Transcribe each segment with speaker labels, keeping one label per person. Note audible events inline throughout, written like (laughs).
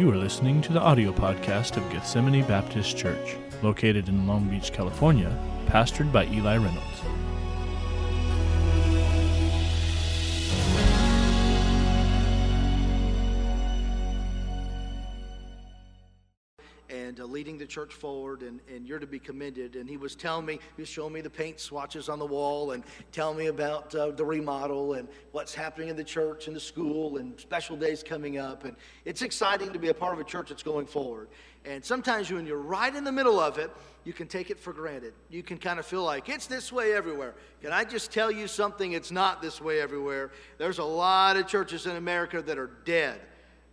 Speaker 1: You are listening to the audio podcast of Gethsemane Baptist Church, located in Long Beach, California, pastored by Eli Reynolds.
Speaker 2: church forward and, and you're to be commended. And he was telling me, he was showing me the paint swatches on the wall and telling me about uh, the remodel and what's happening in the church and the school and special days coming up. And it's exciting to be a part of a church that's going forward. And sometimes when you're right in the middle of it, you can take it for granted. You can kind of feel like it's this way everywhere. Can I just tell you something? It's not this way everywhere. There's a lot of churches in America that are dead.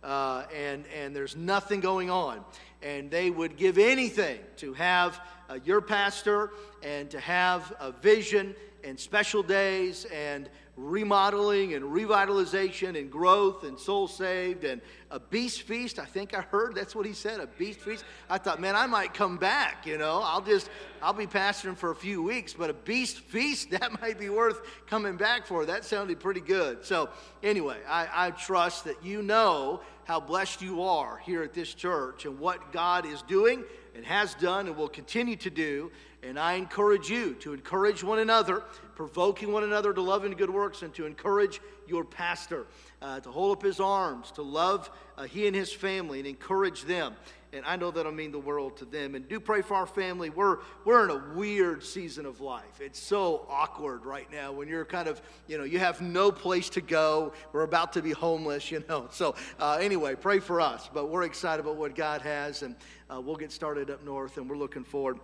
Speaker 2: Uh, and, and there's nothing going on and they would give anything to have uh, your pastor and to have a vision and special days and remodeling and revitalization and growth and soul saved and a beast feast. I think I heard that's what he said, a beast feast. I thought, man, I might come back, you know. I'll just I'll be pastoring for a few weeks, but a beast (laughs) feast, that might be worth coming back for. That sounded pretty good. So anyway, I, I trust that you know how blessed you are here at this church and what God is doing and has done and will continue to do. And I encourage you to encourage one another, provoking one another to love and good works, and to encourage your pastor uh, to hold up his arms, to love uh, he and his family, and encourage them and I know that'll mean the world to them. And do pray for our family. We're we're in a weird season of life. It's so awkward right now when you're kind of you know you have no place to go. We're about to be homeless, you know. (laughs) So uh, anyway, pray for us. But we're excited about what God has, and uh, we'll get started up north, and we're looking forward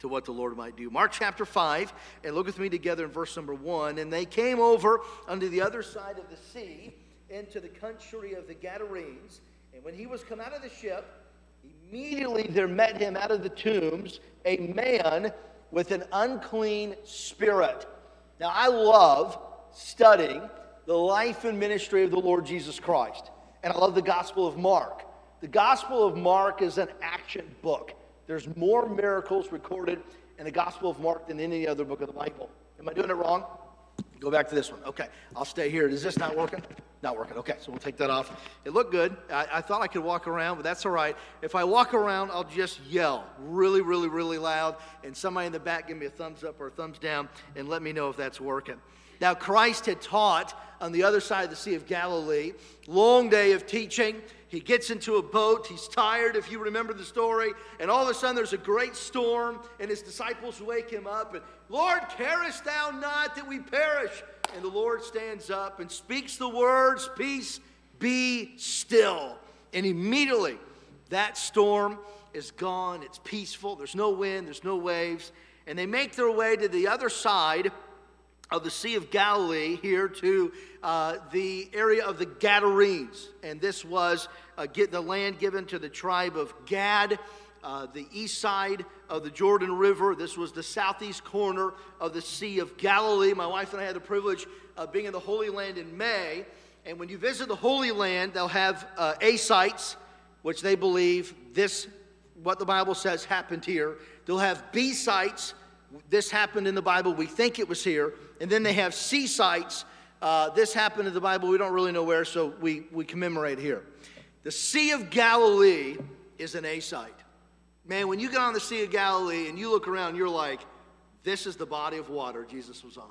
Speaker 2: to what the Lord might do. Mark chapter 5, and look with me together in verse number 1. And they came over unto the other side of the sea into the country of the Gadarenes. And when he was come out of the ship, immediately there met him out of the tombs a man with an unclean spirit. Now, I love studying the life and ministry of the Lord Jesus Christ, and I love the Gospel of Mark. The Gospel of Mark is an action book. There's more miracles recorded in the Gospel of Mark than any other book of the Bible. Am I doing it wrong? Go back to this one. Okay, I'll stay here. Is this not working? Not working. Okay, so we'll take that off. It looked good. I, I, thought I could walk around, but that's all right. If I walk around, I'll just yell really, really, really loud, and somebody in the back give me a thumbs up or a thumbs down and let me know if that's working. Now, Christ had taught on the other side of the Sea of Galilee, long day of teaching. He gets into a boat. He's tired, if you remember the story. And all of a sudden, there's a great storm, and his disciples wake him up. And, Lord, carest thou not that we perish? And the Lord stands up and speaks the words, Peace be still. And immediately, that storm is gone. It's peaceful. There's no wind, there's no waves. And they make their way to the other side of the Sea of Galilee here to uh, the area of the Gadarenes. And this was uh, get the land given to the tribe of Gad, uh, the east side of the Jordan River. This was the southeast corner of the Sea of Galilee. My wife and I had the privilege of being in the Holy Land in May. And when you visit the Holy Land, they'll have uh, A sites, which they believe this, what the Bible says happened here. They'll have B sites, this happened in the Bible, we think it was here. And then they have C sites. Uh, this happened in the Bible, we don't really know where, so we, we commemorate here. The Sea of Galilee is an A site. Man, when you get on the Sea of Galilee and you look around, you're like, this is the body of water Jesus was on.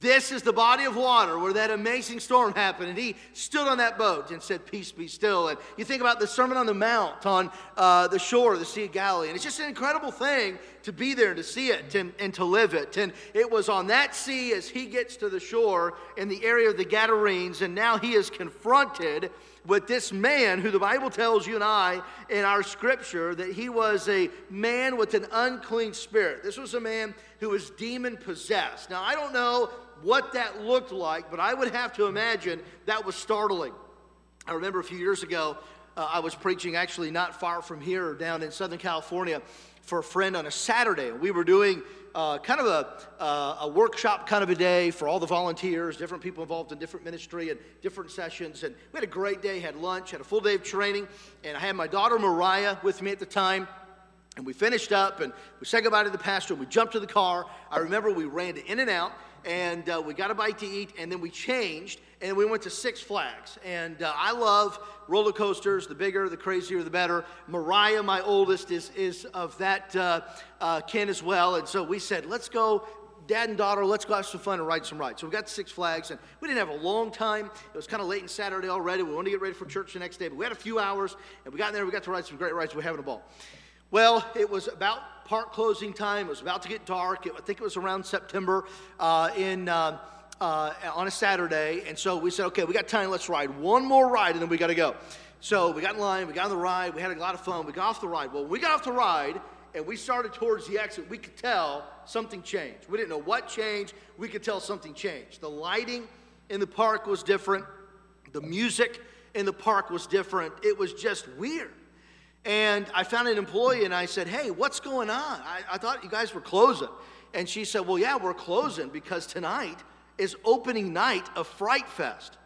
Speaker 2: This is the body of water where that amazing storm happened. And he stood on that boat and said, Peace be still. And you think about the Sermon on the Mount on uh, the shore of the Sea of Galilee. And it's just an incredible thing to be there and to see it and, and to live it. And it was on that sea as he gets to the shore in the area of the Gadarenes. And now he is confronted with this man who the Bible tells you and I in our scripture that he was a man with an unclean spirit. This was a man who was demon possessed. Now, I don't know what that looked like, but I would have to imagine that was startling. I remember a few years ago, uh, I was preaching actually not far from here, down in Southern California, for a friend on a Saturday. We were doing uh, kind of a, uh, a workshop kind of a day for all the volunteers, different people involved in different ministry and different sessions. And we had a great day, had lunch, had a full day of training. And I had my daughter Mariah with me at the time. And we finished up and we said goodbye to the pastor. We jumped to the car. I remember we ran to In-N-Out and uh, we got a bite to eat, and then we changed, and we went to Six Flags. And uh, I love roller coasters. The bigger, the crazier, the better. Mariah, my oldest, is is of that uh, uh kin as well. And so we said, let's go dad and daughter, let's go have some fun and ride some rides. So we got Six Flags, and we didn't have a long time. It was kind of late on Saturday already. We wanted to get ready for church the next day, but we had a few hours, and we got in there. We got to ride some great rides. We we're having a ball. Well, it was about park closing time. It was about to get dark. It, I think it was around September uh, in. Uh, uh, on a Saturday, and so we said, okay, we got time, let's ride one more ride, and then we got to go. So we got in line, we got on the ride, we had a lot of fun, we got off the ride. Well, we got off the ride, and we started towards the exit, we could tell something changed. We didn't know what changed, we could tell something changed. The lighting in the park was different, the music in the park was different. It was just weird. And I found an employee and I said, Hey, what's going on? I, I, thought you guys were closing. And she said, Well, yeah, we're closing because tonight is opening night of Fright Fest.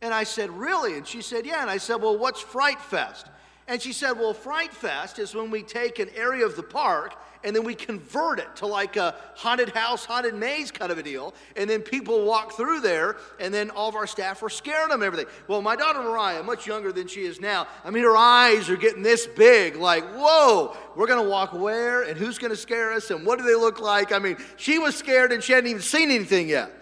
Speaker 2: And I said, Really? And she said, Yeah. And I said, Well, what's Fright Fest? And she said, Well, Fright Fest is when we take an area of the park and then we convert it to like a haunted house, haunted maze kind of a deal. And then people walk through there, and then all of our staff are scared of them and everything. Well, my daughter Mariah, much younger than she is now, I mean, her eyes are getting this big, like, whoa, we're going to walk where, and who's going to scare us, and what do they look like? I mean, she was scared and she hadn't even seen anything yet.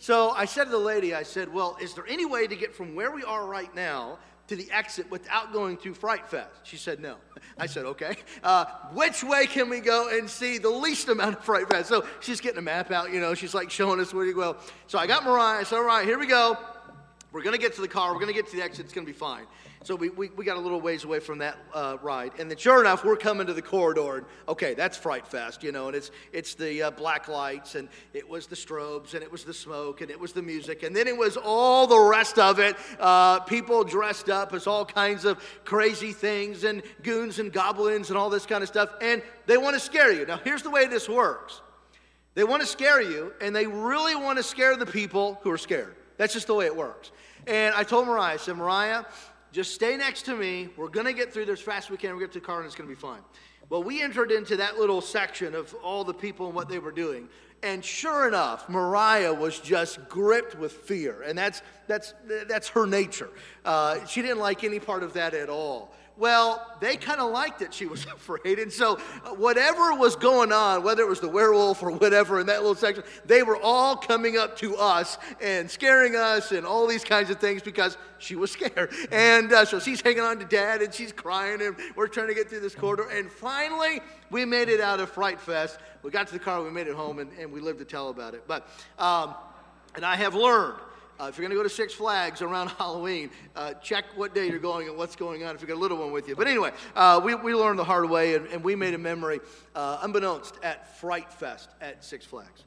Speaker 2: So I said to the lady, I said, Well, is there any way to get from where we are right now to the exit without going through Fright Fest? She said, No. (laughs) I said, Okay. Uh, which way can we go and see the least amount of Fright Fest? So she's getting a map out, you know, she's like showing us where to go. So I got Mariah. I said, All right, here we go. We're going to get to the car. We're going to get to the exit. It's going to be fine. So we, we, we got a little ways away from that uh, ride. And then sure enough, we're coming to the corridor. And okay, that's Fright Fest, you know, and it's, it's the uh, black lights, and it was the strobes, and it was the smoke, and it was the music. And then it was all the rest of it. Uh, people dressed up as all kinds of crazy things, and goons and goblins, and all this kind of stuff. And they want to scare you. Now, here's the way this works they want to scare you, and they really want to scare the people who are scared. That's just the way it works. And I told Mariah, I said, Mariah, just stay next to me. We're going to get through this fast as we can. We'll get to the car and it's going to be fine. Well, we entered into that little section of all the people and what they were doing. And sure enough, Mariah was just gripped with fear. And that's, that's, that's her nature. Uh, she didn't like any part of that at all. Well, they kind of liked that she was (laughs) afraid. And so, uh, whatever was going on, whether it was the werewolf or whatever in that little section, they were all coming up to us and scaring us and all these kinds of things because she was scared. And uh, so, she's hanging on to dad and she's crying, and we're trying to get through this corridor. And finally, we made it out of Fright Fest. We got to the car, we made it home, and, and we lived to tell about it. But, um, and I have learned uh, if you're going to go to Six Flags around (laughs) Halloween, uh, check what day you're going and what's going on if you've got a little one with you. But anyway, uh, we, we learned the hard way and, and we made a memory uh, unbeknownst at Fright Fest at Six Flags.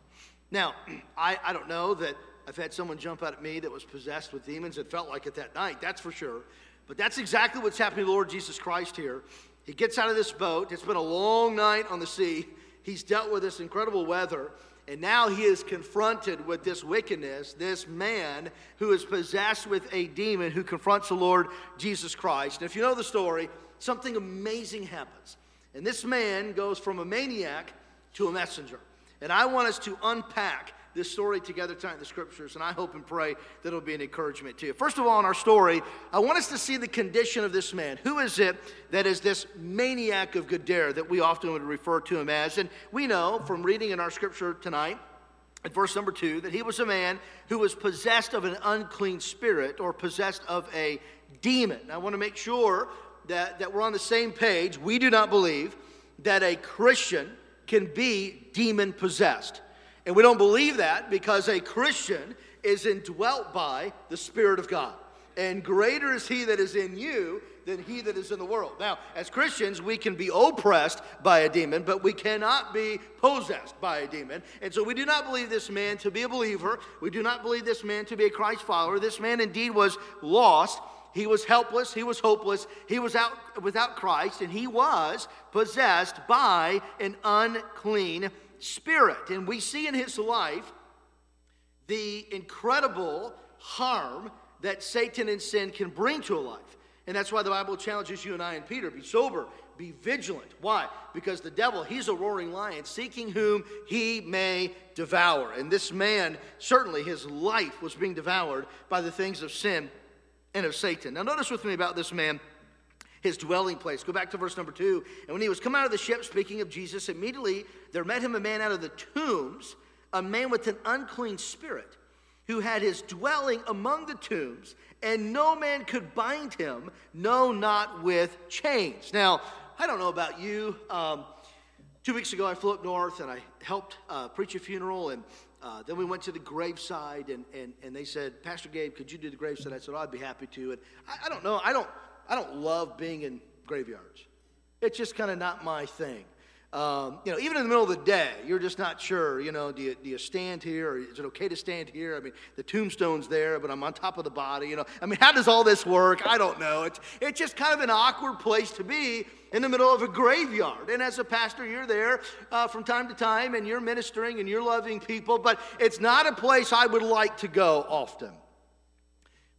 Speaker 2: Now, (clears throat) I, I don't know that I've had someone jump out at me that was possessed with demons. It felt like it that night, that's for sure. But that's exactly what's happening to Lord Jesus Christ here. He gets out of this boat. It's been a long night on the sea. He's dealt with this incredible weather. And now he is confronted with this wickedness, this man who is possessed with a demon who confronts the Lord Jesus Christ. And if you know the story, something amazing happens. And this man goes from a maniac to a messenger. And I want us to unpack this story together tonight in the scriptures, and I hope and pray that it'll be an encouragement to you. First of all, in our story, I want us to see the condition of this man. Who is it that is this maniac of Gadara that we often would refer to him as? And we know from reading in our scripture tonight, at verse number two, that he was a man who was possessed of an unclean spirit or possessed of a demon. I want to make sure that, that we're on the same page. We do not believe that a Christian can be demon possessed. And we don't believe that because a Christian is indwelt by the Spirit of God. And greater is he that is in you than he that is in the world. Now, as Christians, we can be oppressed by a demon, but we cannot be possessed by a demon. And so we do not believe this man to be a believer. We do not believe this man to be a Christ follower. This man indeed was lost. He was helpless. He was hopeless. He was out without Christ, and he was possessed by an unclean spirit. And we see in his life the incredible harm that Satan and sin can bring to a life. And that's why the Bible challenges you and I and Peter be sober, be vigilant. Why? Because the devil, he's a roaring lion seeking whom he may devour. And this man, certainly his life was being devoured by the things of sin and of Satan. Now, notice with me about this man his dwelling place. Go back to verse number two. And when he was come out of the ship, speaking of Jesus, immediately there met him a man out of the tombs, a man with an unclean spirit, who had his dwelling among the tombs, and no man could bind him, no, not with chains. Now, I don't know about you. Um, two weeks ago, I flew up north and I helped uh, preach a funeral, and uh, then we went to the graveside, and, and, and they said, Pastor Gabe, could you do the graveside? I said, oh, I'd be happy to. And I, I don't know. I don't I don't love being in graveyards. It's just kind of not my thing. Um, you know, even in the middle of the day, you're just not sure, you know, do you, do you stand here or is it okay to stand here? I mean, the tombstone's there, but I'm on top of the body, you know. I mean, how does all this work? I don't know. It's, it's just kind of an awkward place to be in the middle of a graveyard. And as a pastor, you're there uh, from time to time and you're ministering and you're loving people, but it's not a place I would like to go often.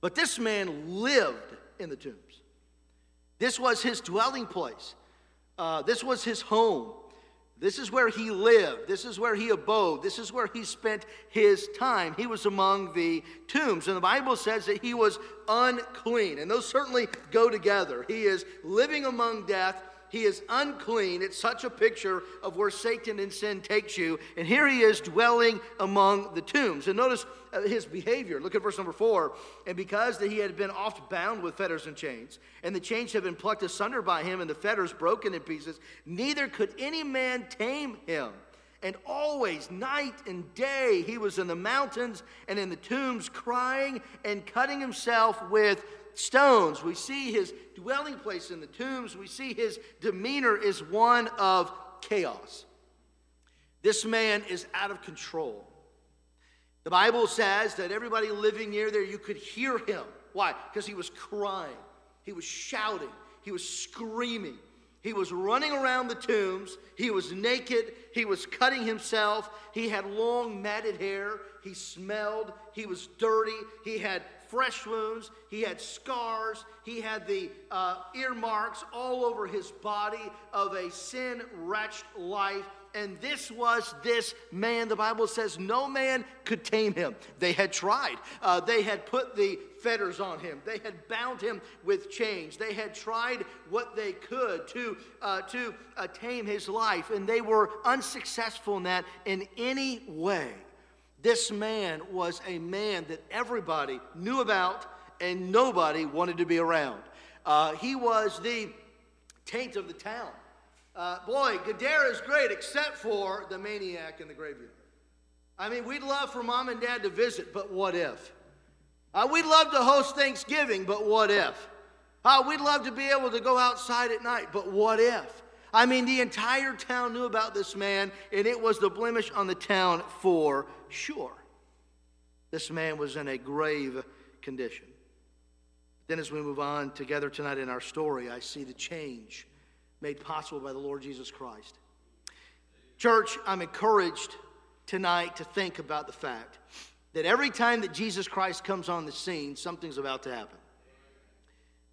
Speaker 2: But this man lived in the tombs. This was his dwelling place. Uh, this was his home. This is where he lived. This is where he abode. This is where he spent his time. He was among the tombs. And the Bible says that he was unclean. And those certainly go together. He is living among death he is unclean. It's such a picture of where Satan and sin takes you. And here he is dwelling among the tombs. And notice uh, his behavior. Look at verse number four. And because that he had been oft bound with fetters and chains, and the chains had been plucked asunder by him, and the fetters broken in pieces, neither could any man tame him. And always, night and day, he was in the mountains and in the tombs, crying and cutting himself with stones. We see his dwelling place in the tombs. We see his demeanor is one of chaos. This man is out of control. The Bible says that everybody living near there, you could hear him. Why? Because he was crying, he was shouting, he was screaming. He was running around the tombs. He was naked. He was cutting himself. He had long matted hair. He smelled. He was dirty. He had fresh wounds, he had scars, he had the uh, earmarks all over his body of a sin wretched life. And this was this man. The Bible says no man could tame him. They had tried. Uh, they had put the fetters on him. They had bound him with chains. They had tried what they could to uh, to tame his life, and they were unsuccessful in that in any way. This man was a man that everybody knew about and nobody wanted to be around. Uh, he was the taint of the town. Uh, boy, Gadara is great except for the maniac in the graveyard. I mean, we'd love for mom and dad to visit, but what if? Uh, we'd love to host Thanksgiving, but what if? Uh, we'd love to be able to go outside at night, but what if? I mean, the entire town knew about this man, and it was the blemish on the town for sure this man was in a grave condition. Then, as we move on together tonight in our story, I see the change made possible by the Lord Jesus Christ. Church, I'm encouraged tonight to think about the fact that every time that Jesus Christ comes on the scene, something's about to happen.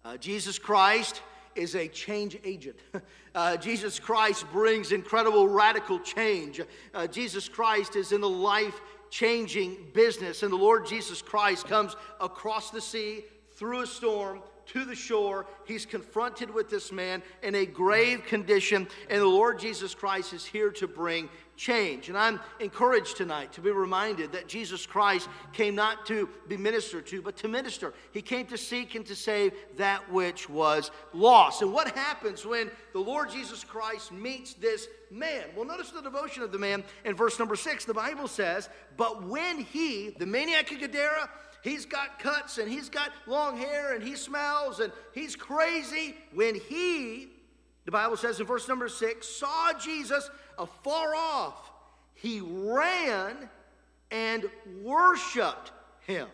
Speaker 2: Uh, Jesus Christ is a change agent. (laughs) Uh, Jesus Christ brings incredible radical change. Uh, Jesus Christ is in the life changing business, and the Lord Jesus Christ comes across the sea, through a storm, to the shore. He's confronted with this man in a grave condition, and the Lord Jesus Christ is here to bring change. And I'm encouraged tonight to be reminded that Jesus Christ came not to be ministered to, but to minister. He came to seek and to save that which was lost. And what happens when the Lord Jesus Christ meets this man? Well, notice the devotion of the man in verse number six. The Bible says, But when he, the maniac of Gadara, he's got cuts and he's got long hair and he smells and he's crazy. When he, the Bible says in verse number six, saw Jesus afar off, he ran and worshiped him.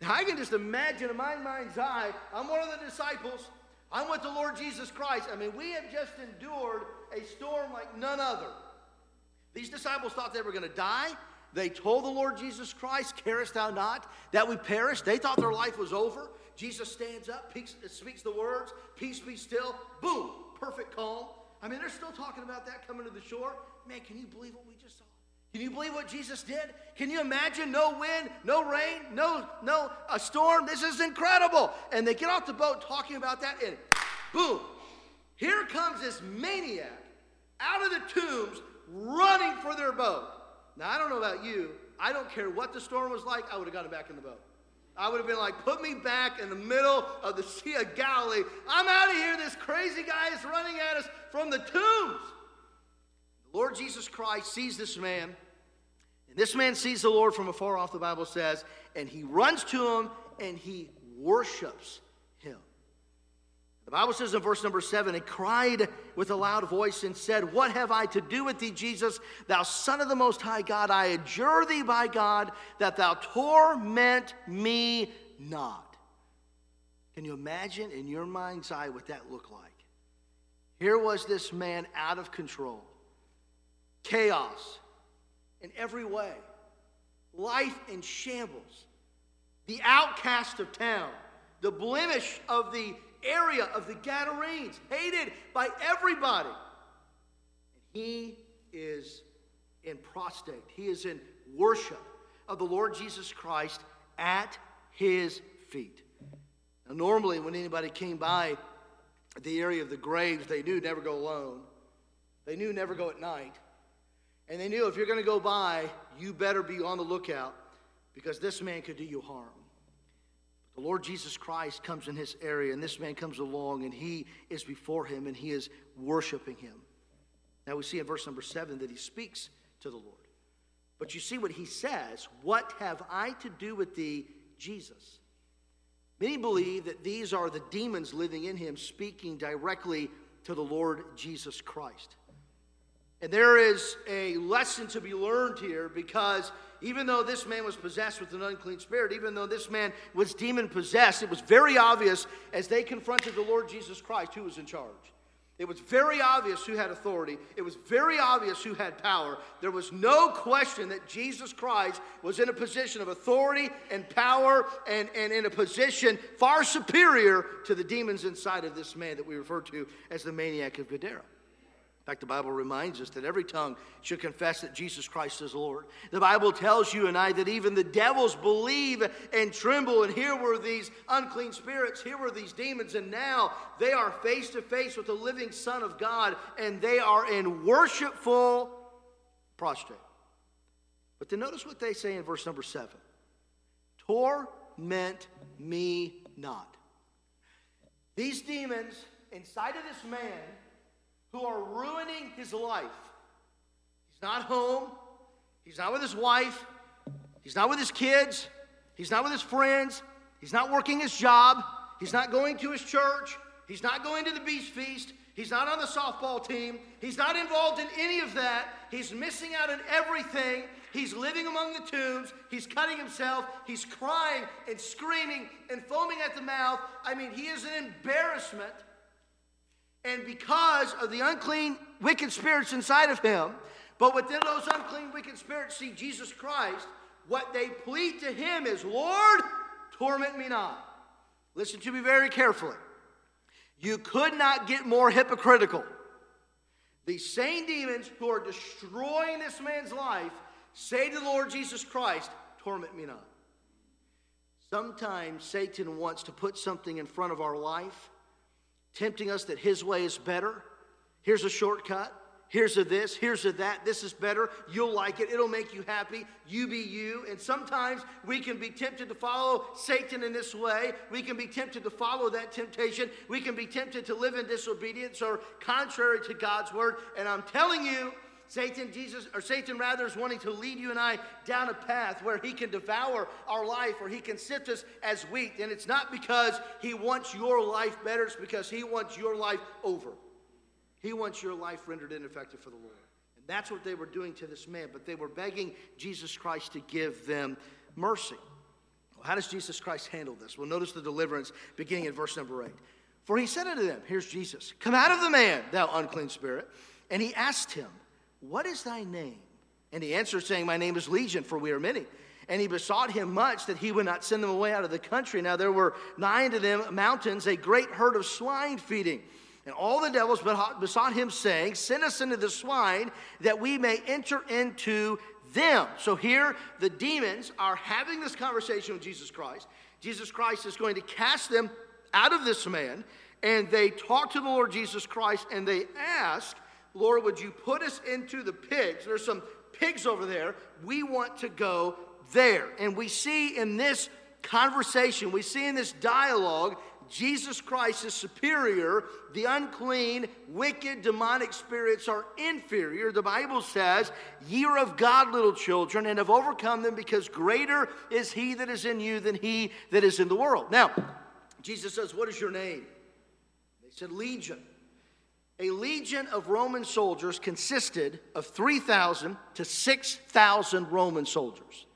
Speaker 2: Now, I can just imagine in my mind's eye, I'm one of the disciples. I'm with the Lord Jesus Christ. I mean, we have just endured a storm like none other. These disciples thought they were going to die. They told the Lord Jesus Christ, Carest thou not that we perish? They thought their life was over. Jesus stands up, speaks the words, Peace be still. Boom, perfect calm. I mean, they're still talking about that coming to the shore. Man, can you believe what we just saw? Can you believe what Jesus did? Can you imagine no wind, no rain, no no a storm? This is incredible. And they get off the boat talking about that and boom. Here comes this maniac out of the tombs running for their boat. Now, I don't know about you. I don't care what the storm was like. I would have gotten back in the boat. I would have been like, put me back in the middle of the Sea of Galilee. I'm out of here. This crazy guy is running at us from the tombs. The Lord Jesus Christ sees this man, and this man sees the Lord from afar off, the Bible says, and he runs to him and he worships the Bible says in verse number seven, "It cried with a loud voice and said, What have I to do with thee, Jesus, thou Son of the Most High God? I adjure thee by God that thou torment me not. Can you imagine in your mind's eye what that looked like? Here was this man out of control, chaos in every way, life in shambles, the outcast of town, the blemish of the area of the Gadarenes, hated by everybody. And he is in prostrate. he is in worship of the Lord Jesus Christ at his feet. Now, normally, when anybody came by the area of the graves, they knew never go alone, they knew never go at night. And they knew if you're going to go by, you better be on the lookout because this man could do you harm. The Lord Jesus Christ comes in his area, and this man comes along, and he is before him, and he is worshiping him. Now we see in verse number seven that he speaks to the Lord. But you see what he says What have I to do with thee, Jesus? Many believe that these are the demons living in him speaking directly to the Lord Jesus Christ. And there is a lesson to be learned here because even though this man was possessed with an unclean spirit, even though this man was demon possessed, it was very obvious as they confronted the Lord Jesus Christ who was in charge. It was very obvious who had authority. It was very obvious who had power. There was no question that Jesus Christ was in a position of authority and power and, and in a position far superior to the demons inside of this man that we refer to as the maniac of Gadara. In fact, the Bible reminds us that every tongue should confess that Jesus Christ is Lord. The Bible tells you and I that even the devils believe and tremble. And here were these unclean spirits, here were these demons, and now they are face to face with the living Son of God, and they are in worshipful prostrate. But then notice what they say in verse number seven Torment me not. These demons inside of this man who are ruining his life. He's not home. He's not with his wife. He's not with his kids. He's not with his friends. He's not working his job. He's not going to his church. He's not going to the beast feast. He's not on the softball team. He's not involved in any of that. He's missing out on everything. He's living among the tombs. He's cutting himself. He's crying and screaming and foaming at the mouth. I mean, he is an embarrassment and because of the unclean, wicked spirits inside of him, but within those unclean, wicked spirits see Jesus Christ, what they plead to him is, Lord, torment me not. Listen to me very carefully. You could not get more hypocritical. These same demons who are destroying this man's life say to the Lord Jesus Christ, Torment me not. Sometimes Satan wants to put something in front of our life tempting us that his way is better. Here's a shortcut. Here's a this, here's a that, this is better, you'll like it, it'll make you happy, you be you. And sometimes we can be tempted to follow Satan in this way, we can be tempted to follow that temptation, we can be tempted to live in disobedience or contrary to God's word. And I'm telling you, Satan, Jesus, or Satan rather, is wanting to lead you and I down a path where he can devour our life or he can sift us as wheat. And it's not because he wants your life better, it's because he wants your life over. He wants your life rendered ineffective for the Lord. And that's what they were doing to this man, but they were begging Jesus Christ to give them mercy. Well, how does Jesus Christ handle this? Well, notice the deliverance beginning in verse number eight. For he said unto them, Here's Jesus, Come out of the man, thou unclean spirit. And he asked him, what is thy name? And he answered, saying, My name is Legion, for we are many. And he besought him much that he would not send them away out of the country. Now there were nigh unto them mountains, a great herd of swine feeding. And all the devils besought him, saying, Send us into the swine that we may enter into them. So here the demons are having this conversation with Jesus Christ. Jesus Christ is going to cast them out of this man. And they talk to the Lord Jesus Christ and they ask, Lord, would you put us into the pigs? There's some pigs over there. We want to go there. And we see in this conversation, we see in this dialogue, Jesus Christ is superior. The unclean, wicked, demonic spirits are inferior. The Bible says, Ye are of God, little children, and have overcome them because greater is he that is in you than he that is in the world. Now, Jesus says, What is your name? They said, Legion a legion of Roman soldiers consisted of 3,000 to 6,000 Roman soldiers.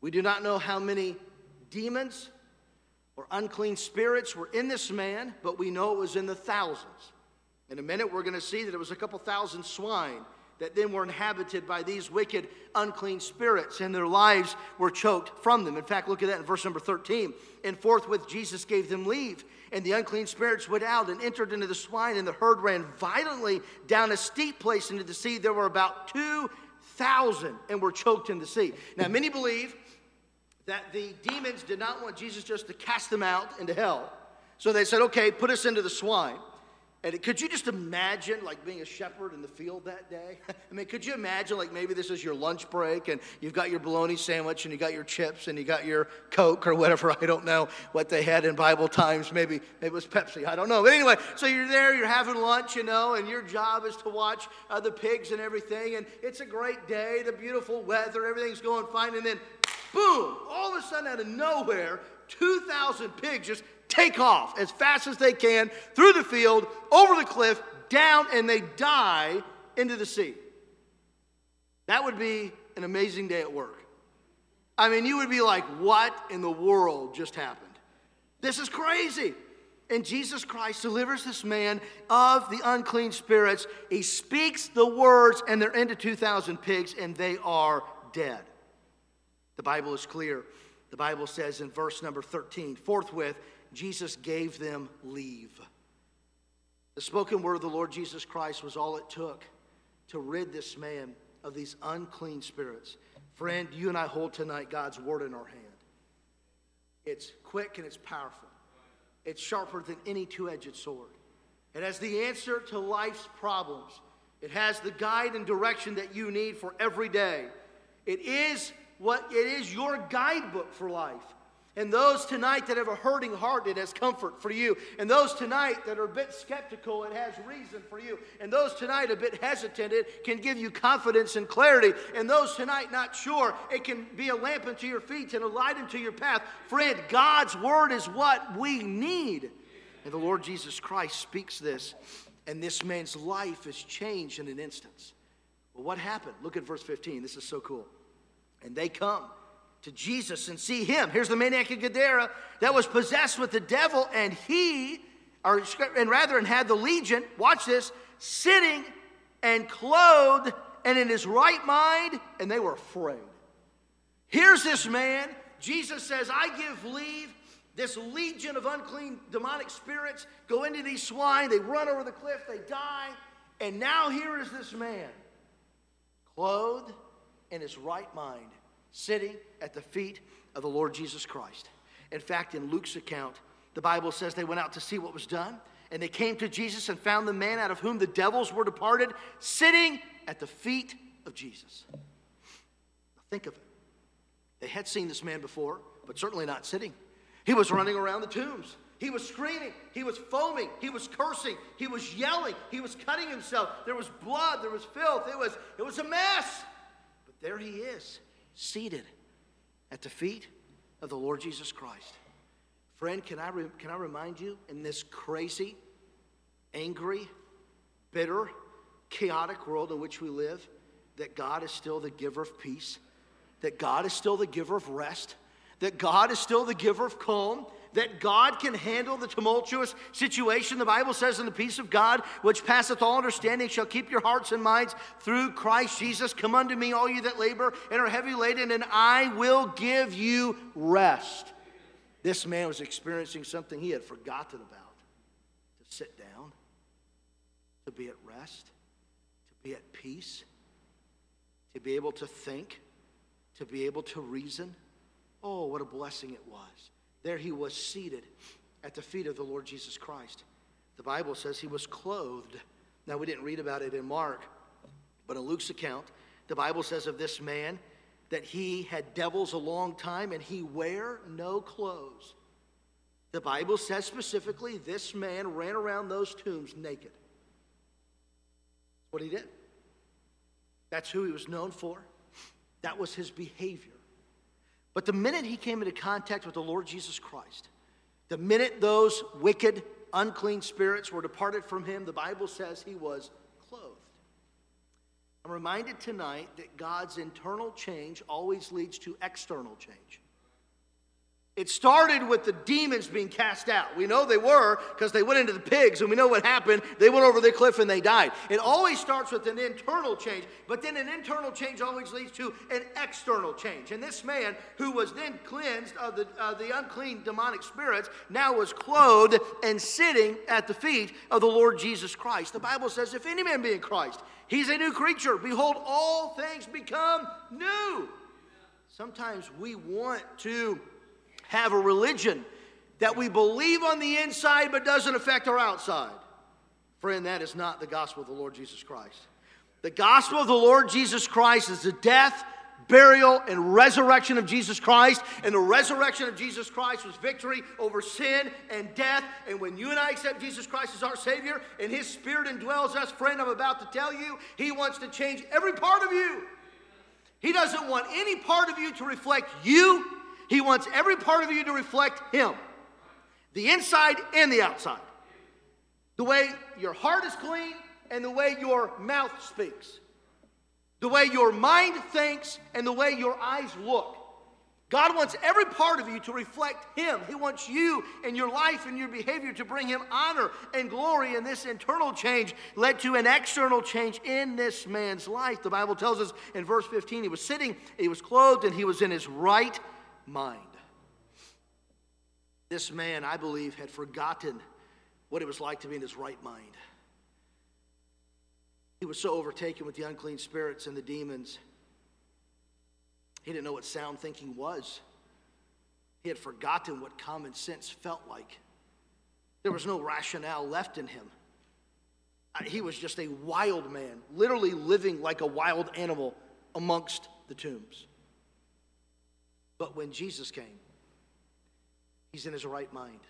Speaker 2: We do not know how many demons or unclean spirits were in this man, but we know it was in the thousands. In a minute, we're going to see that it was a couple thousand swine that then were inhabited by these wicked, unclean spirits, and their lives were choked from them. In fact, look at that in verse number 13. And forthwith Jesus gave them leave, and the unclean spirits went out and entered into the swine, and the herd ran violently down a steep place into the sea. There were about 2,000 and were choked in the sea. Now, many believe that the demons did not want Jesus just to cast them out into hell. So they said, okay, put us into the swine. And could you just imagine like being a shepherd in the field that day? (laughs) I mean, could you imagine like maybe this is your lunch break and you've got your bologna sandwich and you got your chips and you got your Coke or whatever. (laughs) I don't know what they had in Bible times. Maybe, maybe it was Pepsi. I don't know. But anyway, so you're there, you're having lunch, you know, and your job is to watch uh, the pigs and everything. And it's a great day, the beautiful weather, everything's going fine. And then boom, all of a sudden out of nowhere, 2,000 pigs just take off as fast as they can through the field, over the cliff, down, and they die into the sea. That would be an amazing day at work. I mean, you would be like, what in the world just happened? This is crazy. And Jesus Christ delivers this man of the unclean spirits. He speaks the words, and they're into 2,000 pigs, and they are dead. The Bible is clear. The Bible says in verse number 13, forthwith Jesus gave them leave. The spoken word of the Lord Jesus Christ was all it took to rid this man of these unclean spirits. Friend, you and I hold tonight God's word in our hand. It's quick and it's powerful, it's sharper than any two edged sword. It has the answer to life's problems, it has the guide and direction that you need for every day. It is what it is your guidebook for life. And those tonight that have a hurting heart, it has comfort for you. And those tonight that are a bit skeptical, it has reason for you. And those tonight a bit hesitant, it can give you confidence and clarity. And those tonight not sure, it can be a lamp unto your feet and a light unto your path. Friend, God's word is what we need. And the Lord Jesus Christ speaks this, and this man's life is changed in an instance. Well, what happened? Look at verse 15. This is so cool. And they come to Jesus and see him. Here's the maniac of Gadara that was possessed with the devil, and he, or, and rather, and had the legion, watch this, sitting and clothed and in his right mind, and they were afraid. Here's this man. Jesus says, I give leave. This legion of unclean demonic spirits go into these swine. They run over the cliff. They die. And now here is this man, clothed in his right mind sitting at the feet of the Lord Jesus Christ. In fact, in Luke's account, the Bible says they went out to see what was done, and they came to Jesus and found the man out of whom the devils were departed sitting at the feet of Jesus. Now think of it. They had seen this man before, but certainly not sitting. He was running around the tombs. He was screaming. He was foaming. He was cursing. He was yelling. He was cutting himself. There was blood. There was filth. It was, it was a mess. But there he is seated at the feet of the Lord Jesus Christ. Friend, can I, re- can I remind you in this crazy, angry, bitter, chaotic world in which we live that God is still the giver of peace, that God is still the giver of rest, that God is still the giver of calm, that God can handle the tumultuous situation. The Bible says, "In the peace of God, which passeth all understanding, shall keep your hearts and minds through Christ Jesus. Come unto me, all you that labor and are heavy laden, and I will give you rest. This man was experiencing something he had forgotten about to sit down, to be at rest, to be at peace, to be able to think, to be able to reason. Oh, what a blessing it was. There he was seated at the feet of the Lord Jesus Christ. The Bible says he was clothed. Now, we didn't read about it in Mark, but in Luke's account, the Bible says of this man that he had devils a long time and he wear no clothes. The Bible says specifically this man ran around those tombs naked. what he did. That's who he was known for. That was his behavior. But the minute he came into contact with the Lord Jesus Christ, the minute those wicked, unclean spirits were departed from him, the Bible says he was clothed. I'm reminded tonight that God's internal change always leads to external change. It started with the demons being cast out. We know they were because they went into the pigs, and we know what happened. They went over the cliff and they died. It always starts with an internal change, but then an internal change always leads to an external change. And this man, who was then cleansed of the, uh, the unclean demonic spirits, now was clothed and sitting at the feet of the Lord Jesus Christ. The Bible says, If any man be in Christ, he's a new creature. Behold, all things become new. Sometimes we want to have a religion that we believe on the inside but doesn't affect our outside. Friend, that is not the gospel of the Lord Jesus Christ. The gospel of the Lord Jesus Christ is the death, burial, and resurrection of Jesus Christ. And the resurrection of Jesus Christ was victory over sin and death. And when you and I accept Jesus Christ as our Savior and His Spirit indwells us, friend, I'm about to tell you, He wants to change every part of you. He doesn't want any part of you to reflect you he wants every part of you to reflect Him the inside and the outside. The way your heart is clean and the way your mouth speaks. The way your mind thinks and the way your eyes look. God wants every part of you to reflect Him. He wants you and your life and your behavior to bring Him honor and glory. And this internal change led to an external change in this man's life. The Bible tells us in verse 15 he was sitting, he was clothed, and he was in his right mind. This man, I believe, had forgotten what it was like to be in his right mind. He was so overtaken with the unclean spirits and the demons, he didn't know what sound thinking was. He had forgotten what common sense felt like. There was no rationale left in him. Uh, he was just a wild man, literally living like a wild animal amongst the tombs. But when Jesus came, he's in his right mind.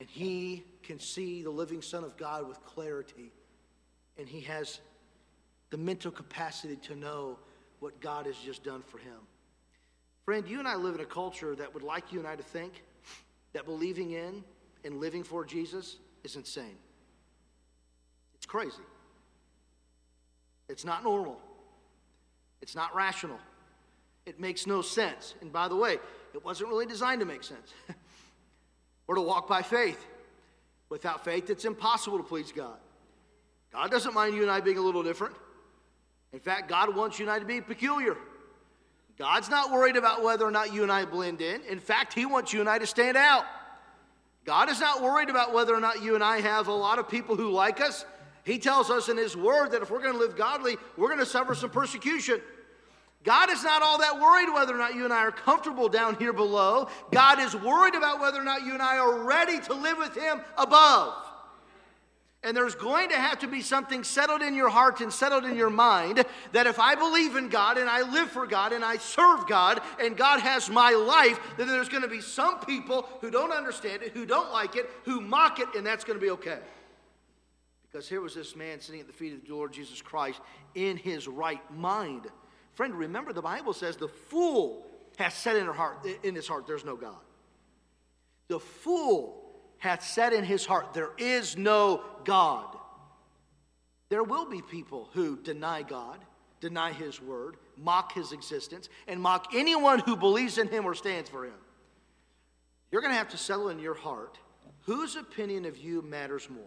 Speaker 2: And he can see the living Son of God with clarity. And he has the mental capacity to know what God has just done for him. Friend, you and I live in a culture that would like you and I to think that believing in and living for Jesus is insane. It's crazy. It's not normal. It's not rational. It makes no sense. And by the way, it wasn't really designed to make sense. (laughs) We're to walk by faith. Without faith, it's impossible to please God. God doesn't mind you and I being a little different. In fact, God wants you and I to be peculiar. God's not worried about whether or not you and I blend in. In fact, He wants you and I to stand out. God is not worried about whether or not you and I have a lot of people who like us. He tells us in His Word that if we're going to live godly, we're going to suffer some persecution. God is not all that worried whether or not you and I are comfortable down here below. God is worried about whether or not you and I are ready to live with Him above. And there's going to have to be something settled in your heart and settled in your mind that if I believe in God and I live for God and I serve God and God has my life, then there's going to be some people who don't understand it, who don't like it, who mock it, and that's going to be okay. Because here was this man sitting at the feet of the Lord Jesus Christ in his right mind. Friend, remember the Bible says the fool hath said in her heart, in his heart, there's no God. The fool hath said in his heart, there is no God. There will be people who deny God, deny his word, mock his existence, and mock anyone who believes in him or stands for him. You're going to have to settle in your heart whose opinion of you matters more.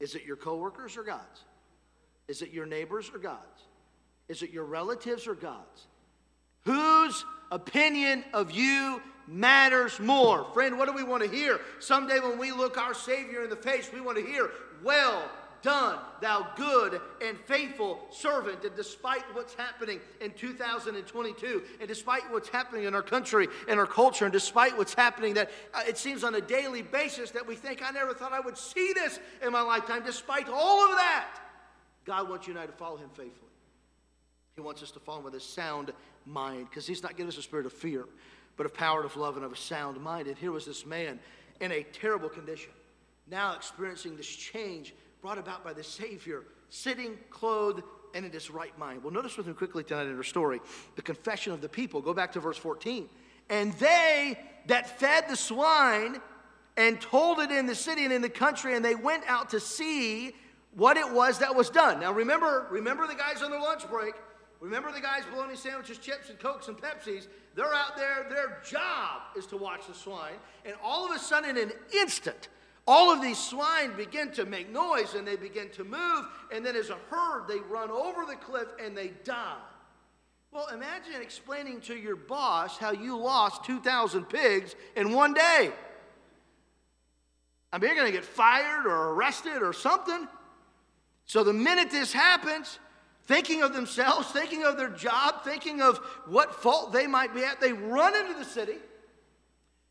Speaker 2: Is it your coworkers or God's? Is it your neighbors or God's? Is it your relatives or God's? Whose opinion of you matters more? Friend, what do we want to hear? Someday when we look our Savior in the face, we want to hear, Well done, thou good and faithful servant. And despite what's happening in 2022, and despite what's happening in our country and our culture, and despite what's happening that uh, it seems on a daily basis that we think, I never thought I would see this in my lifetime, despite all of that, God wants you and I to follow Him faithfully. He wants us to fall with a sound mind because he's not giving us a spirit of fear, but of power of love and of a sound mind. And here was this man in a terrible condition, now experiencing this change brought about by the Savior, sitting, clothed, and in his right mind. Well, notice with me quickly tonight in our story the confession of the people. Go back to verse 14. And they that fed the swine and told it in the city and in the country, and they went out to see what it was that was done. Now remember, remember the guys on their lunch break. Remember the guys bologna sandwiches, chips, and Cokes and Pepsis? They're out there. Their job is to watch the swine. And all of a sudden, in an instant, all of these swine begin to make noise and they begin to move. And then, as a herd, they run over the cliff and they die. Well, imagine explaining to your boss how you lost 2,000 pigs in one day. I mean, you're going to get fired or arrested or something. So, the minute this happens, thinking of themselves, thinking of their job, thinking of what fault they might be at. They run into the city.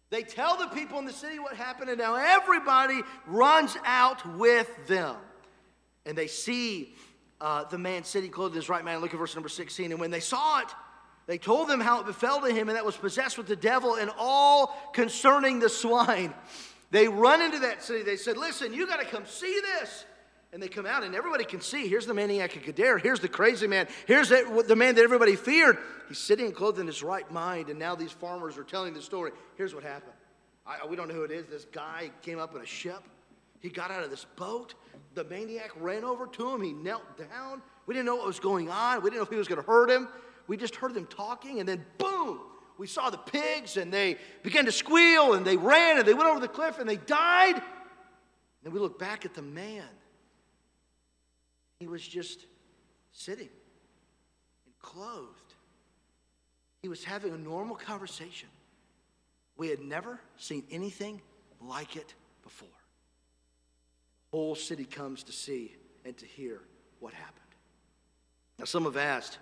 Speaker 2: They tell the people in the city what happened, and now everybody runs out with them. And they see uh, the man sitting, clothed in his right mind. Look at verse number 16. And when they saw it, they told them how it befell to him and that was possessed with the devil and all concerning the swine. They run into that city. They said, Listen, you got to come see this and they come out and everybody can see here's the maniac of Gadara, here's the crazy man, here's the, the man that everybody feared. He's sitting and clothed in his right mind, and now these farmers are telling the story. Here's what happened. I, we don't know who it is. This guy came up in a ship. He got out of this boat. The maniac ran over to him. He knelt down. We didn't know what was going on. We didn't know if he was going to hurt him. We just heard them talking, and then boom, we saw the pigs, and they began to squeal, and they ran, and they went over the cliff, and they died. And we look back at the man he was just sitting and clothed. He was having a normal conversation. We had never seen anything like it before. The whole city comes to see and to hear what happened. Now, some have asked,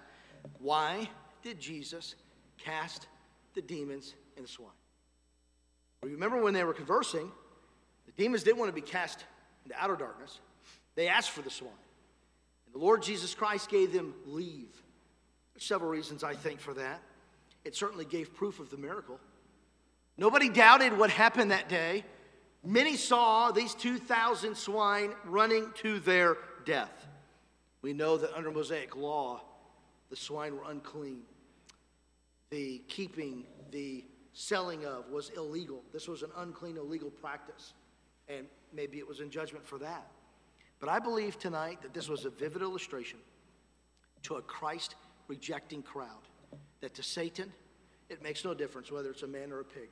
Speaker 2: why did Jesus cast the demons in the swine? Remember when they were conversing, the demons didn't want to be cast into outer darkness. They asked for the swine. And the Lord Jesus Christ gave them leave. There's several reasons I think for that. It certainly gave proof of the miracle. Nobody doubted what happened that day. Many saw these 2,000 swine running to their death. We know that under Mosaic law, the swine were unclean. The keeping, the selling of was illegal. This was an unclean, illegal practice. And maybe it was in judgment for that. But I believe tonight that this was a vivid illustration to a Christ rejecting crowd, that to Satan, it makes no difference whether it's a man or a pig.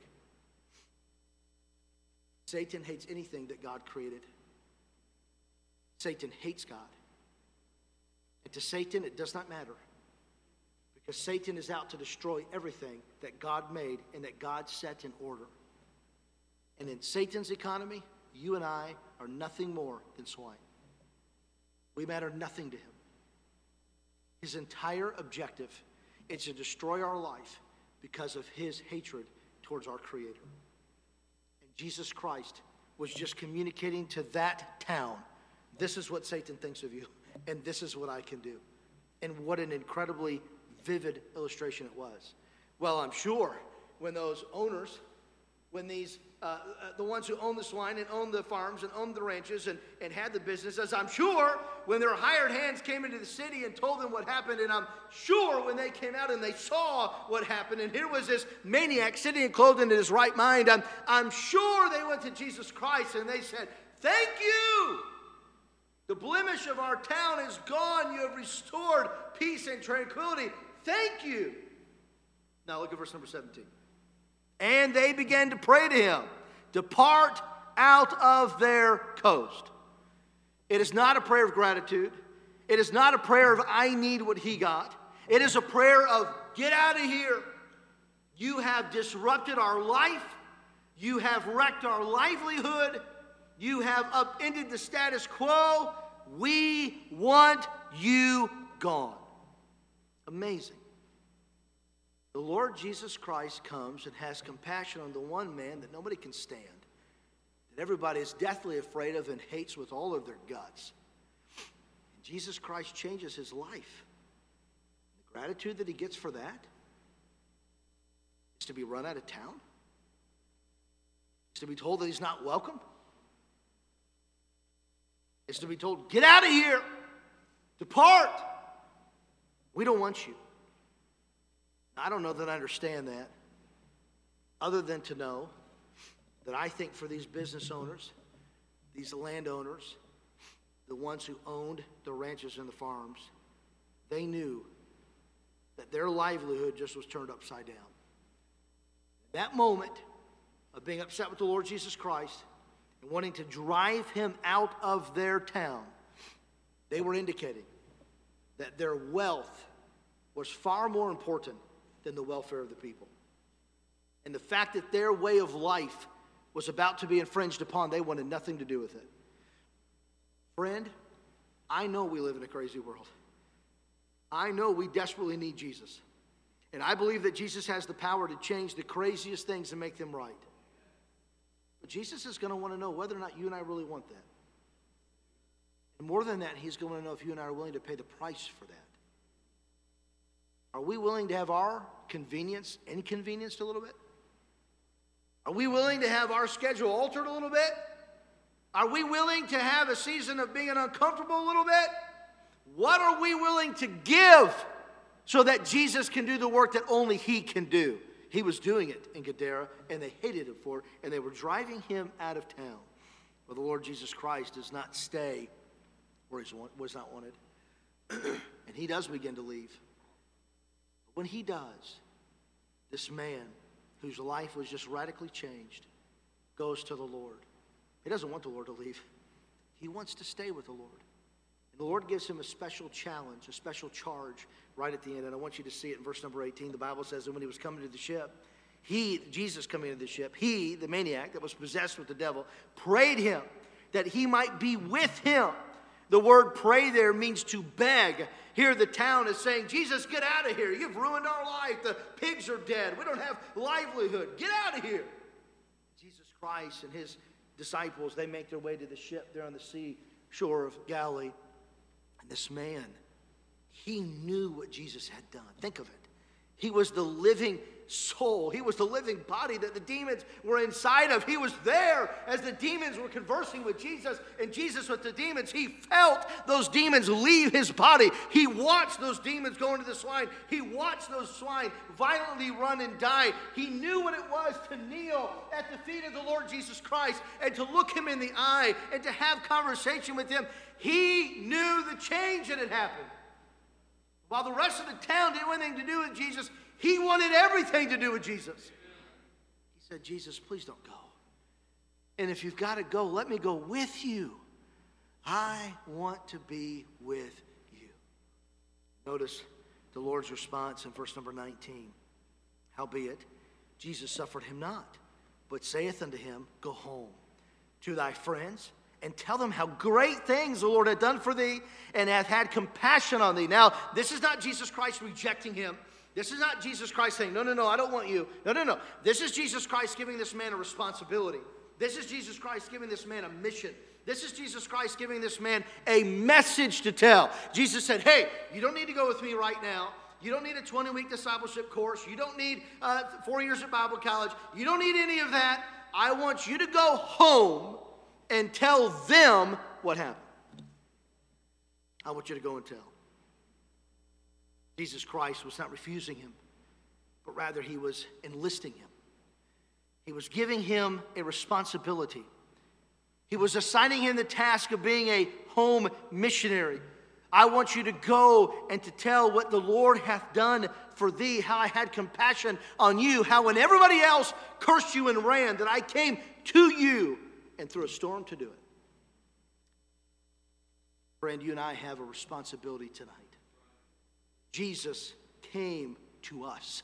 Speaker 2: Satan hates anything that God created. Satan hates God. And to Satan, it does not matter because Satan is out to destroy everything that God made and that God set in order. And in Satan's economy, you and I are nothing more than swine. We matter nothing to him. His entire objective is to destroy our life because of his hatred towards our Creator. And Jesus Christ was just communicating to that town this is what Satan thinks of you, and this is what I can do. And what an incredibly vivid illustration it was. Well, I'm sure when those owners, when these uh, uh, the ones who owned the swine and owned the farms and owned the ranches and, and had the businesses. I'm sure when their hired hands came into the city and told them what happened, and I'm sure when they came out and they saw what happened, and here was this maniac sitting and clothed in his right mind, I'm, I'm sure they went to Jesus Christ and they said, Thank you. The blemish of our town is gone. You have restored peace and tranquility. Thank you. Now look at verse number 17. And they began to pray to him, Depart out of their coast. It is not a prayer of gratitude. It is not a prayer of, I need what he got. It is a prayer of, Get out of here. You have disrupted our life. You have wrecked our livelihood. You have upended the status quo. We want you gone. Amazing. The Lord Jesus Christ comes and has compassion on the one man that nobody can stand, that everybody is deathly afraid of and hates with all of their guts. And Jesus Christ changes his life. The gratitude that he gets for that is to be run out of town, is to be told that he's not welcome, is to be told, get out of here, depart. We don't want you. I don't know that I understand that, other than to know that I think for these business owners, these landowners, the ones who owned the ranches and the farms, they knew that their livelihood just was turned upside down. That moment of being upset with the Lord Jesus Christ and wanting to drive him out of their town, they were indicating that their wealth was far more important than the welfare of the people. And the fact that their way of life was about to be infringed upon, they wanted nothing to do with it. Friend, I know we live in a crazy world. I know we desperately need Jesus. And I believe that Jesus has the power to change the craziest things and make them right. But Jesus is going to want to know whether or not you and I really want that. And more than that, he's going to know if you and I are willing to pay the price for that. Are we willing to have our convenience inconvenienced a little bit? Are we willing to have our schedule altered a little bit? Are we willing to have a season of being uncomfortable a little bit? What are we willing to give so that Jesus can do the work that only He can do? He was doing it in Gadara, and they hated him for it, and they were driving him out of town. But the Lord Jesus Christ does not stay where he was not wanted, (clears throat) and he does begin to leave. When he does, this man whose life was just radically changed goes to the Lord. He doesn't want the Lord to leave, he wants to stay with the Lord. And the Lord gives him a special challenge, a special charge right at the end. And I want you to see it in verse number 18. The Bible says, And when he was coming to the ship, he, Jesus coming into the ship, he, the maniac that was possessed with the devil, prayed him that he might be with him. The word pray there means to beg, here, the town is saying, Jesus, get out of here. You've ruined our life. The pigs are dead. We don't have livelihood. Get out of here. Jesus Christ and his disciples, they make their way to the ship there on the sea shore of Galilee. And this man, he knew what Jesus had done. Think of it. He was the living soul. He was the living body that the demons were inside of. He was there as the demons were conversing with Jesus and Jesus with the demons. He felt those demons leave his body. He watched those demons go into the swine. He watched those swine violently run and die. He knew what it was to kneel at the feet of the Lord Jesus Christ and to look him in the eye and to have conversation with him. He knew the change that had happened. While the rest of the town didn't have anything to do with Jesus, he wanted everything to do with Jesus. He said, Jesus, please don't go. And if you've got to go, let me go with you. I want to be with you. Notice the Lord's response in verse number 19. Howbeit, Jesus suffered him not, but saith unto him, Go home to thy friends and tell them how great things the Lord hath done for thee and hath had compassion on thee. Now, this is not Jesus Christ rejecting him. This is not Jesus Christ saying, no, no, no, I don't want you. No, no, no. This is Jesus Christ giving this man a responsibility. This is Jesus Christ giving this man a mission. This is Jesus Christ giving this man a message to tell. Jesus said, hey, you don't need to go with me right now. You don't need a 20 week discipleship course. You don't need uh, four years at Bible college. You don't need any of that. I want you to go home and tell them what happened. I want you to go and tell. Jesus Christ was not refusing him, but rather he was enlisting him. He was giving him a responsibility. He was assigning him the task of being a home missionary. I want you to go and to tell what the Lord hath done for thee, how I had compassion on you, how when everybody else cursed you and ran, that I came to you and through a storm to do it. Friend, you and I have a responsibility tonight. Jesus came to us.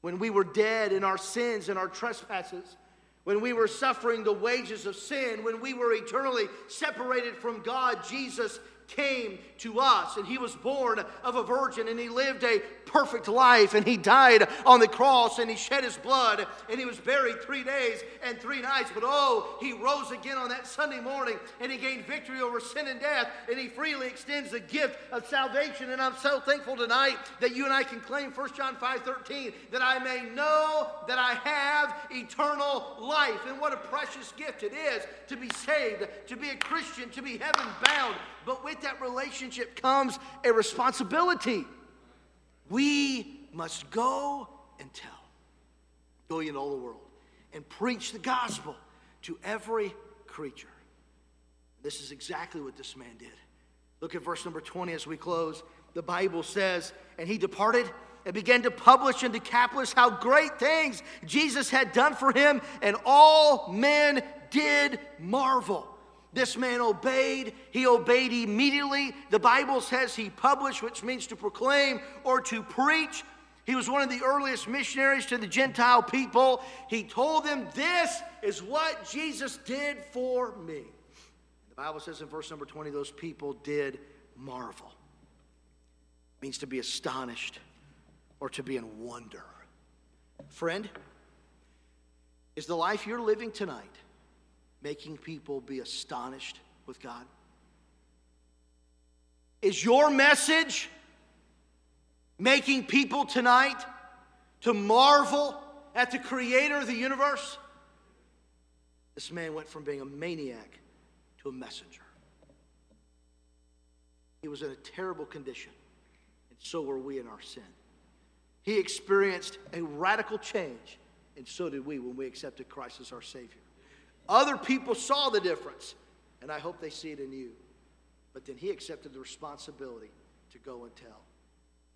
Speaker 2: When we were dead in our sins and our trespasses, when we were suffering the wages of sin, when we were eternally separated from God, Jesus came to us and he was born of a virgin and he lived a perfect life and he died on the cross and he shed his blood and he was buried three days and three nights but oh he rose again on that sunday morning and he gained victory over sin and death and he freely extends the gift of salvation and i'm so thankful tonight that you and i can claim 1 john 5 13 that i may know that i have eternal life and what a precious gift it is to be saved to be a christian to be heaven bound but with that relationship comes a responsibility. We must go and tell, go into all the world and preach the gospel to every creature. This is exactly what this man did. Look at verse number 20 as we close. The Bible says, And he departed and began to publish in Decapolis how great things Jesus had done for him, and all men did marvel. This man obeyed. He obeyed immediately. The Bible says he published, which means to proclaim or to preach. He was one of the earliest missionaries to the Gentile people. He told them, This is what Jesus did for me. The Bible says in verse number 20, those people did marvel. It means to be astonished or to be in wonder. Friend, is the life you're living tonight? making people be astonished with God? Is your message making people tonight to marvel at the creator of the universe? This man went from being a maniac to a messenger. He was in a terrible condition, and so were we in our sin. He experienced a radical change, and so did we when we accepted Christ as our Savior. Other people saw the difference, and I hope they see it in you. But then he accepted the responsibility to go and tell.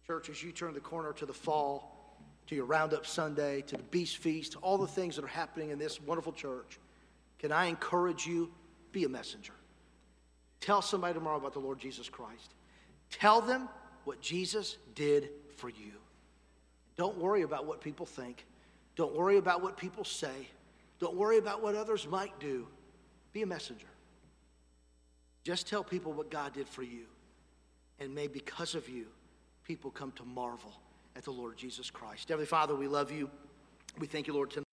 Speaker 2: Church, as you turn the corner to the fall, to your Roundup Sunday, to the Beast Feast, to all the things that are happening in this wonderful church, can I encourage you? Be a messenger. Tell somebody tomorrow about the Lord Jesus Christ. Tell them what Jesus did for you. Don't worry about what people think. Don't worry about what people say. Don't worry about what others might do. Be a messenger. Just tell people what God did for you. And may because of you, people come to marvel at the Lord Jesus Christ. Heavenly Father, we love you. We thank you, Lord, tonight.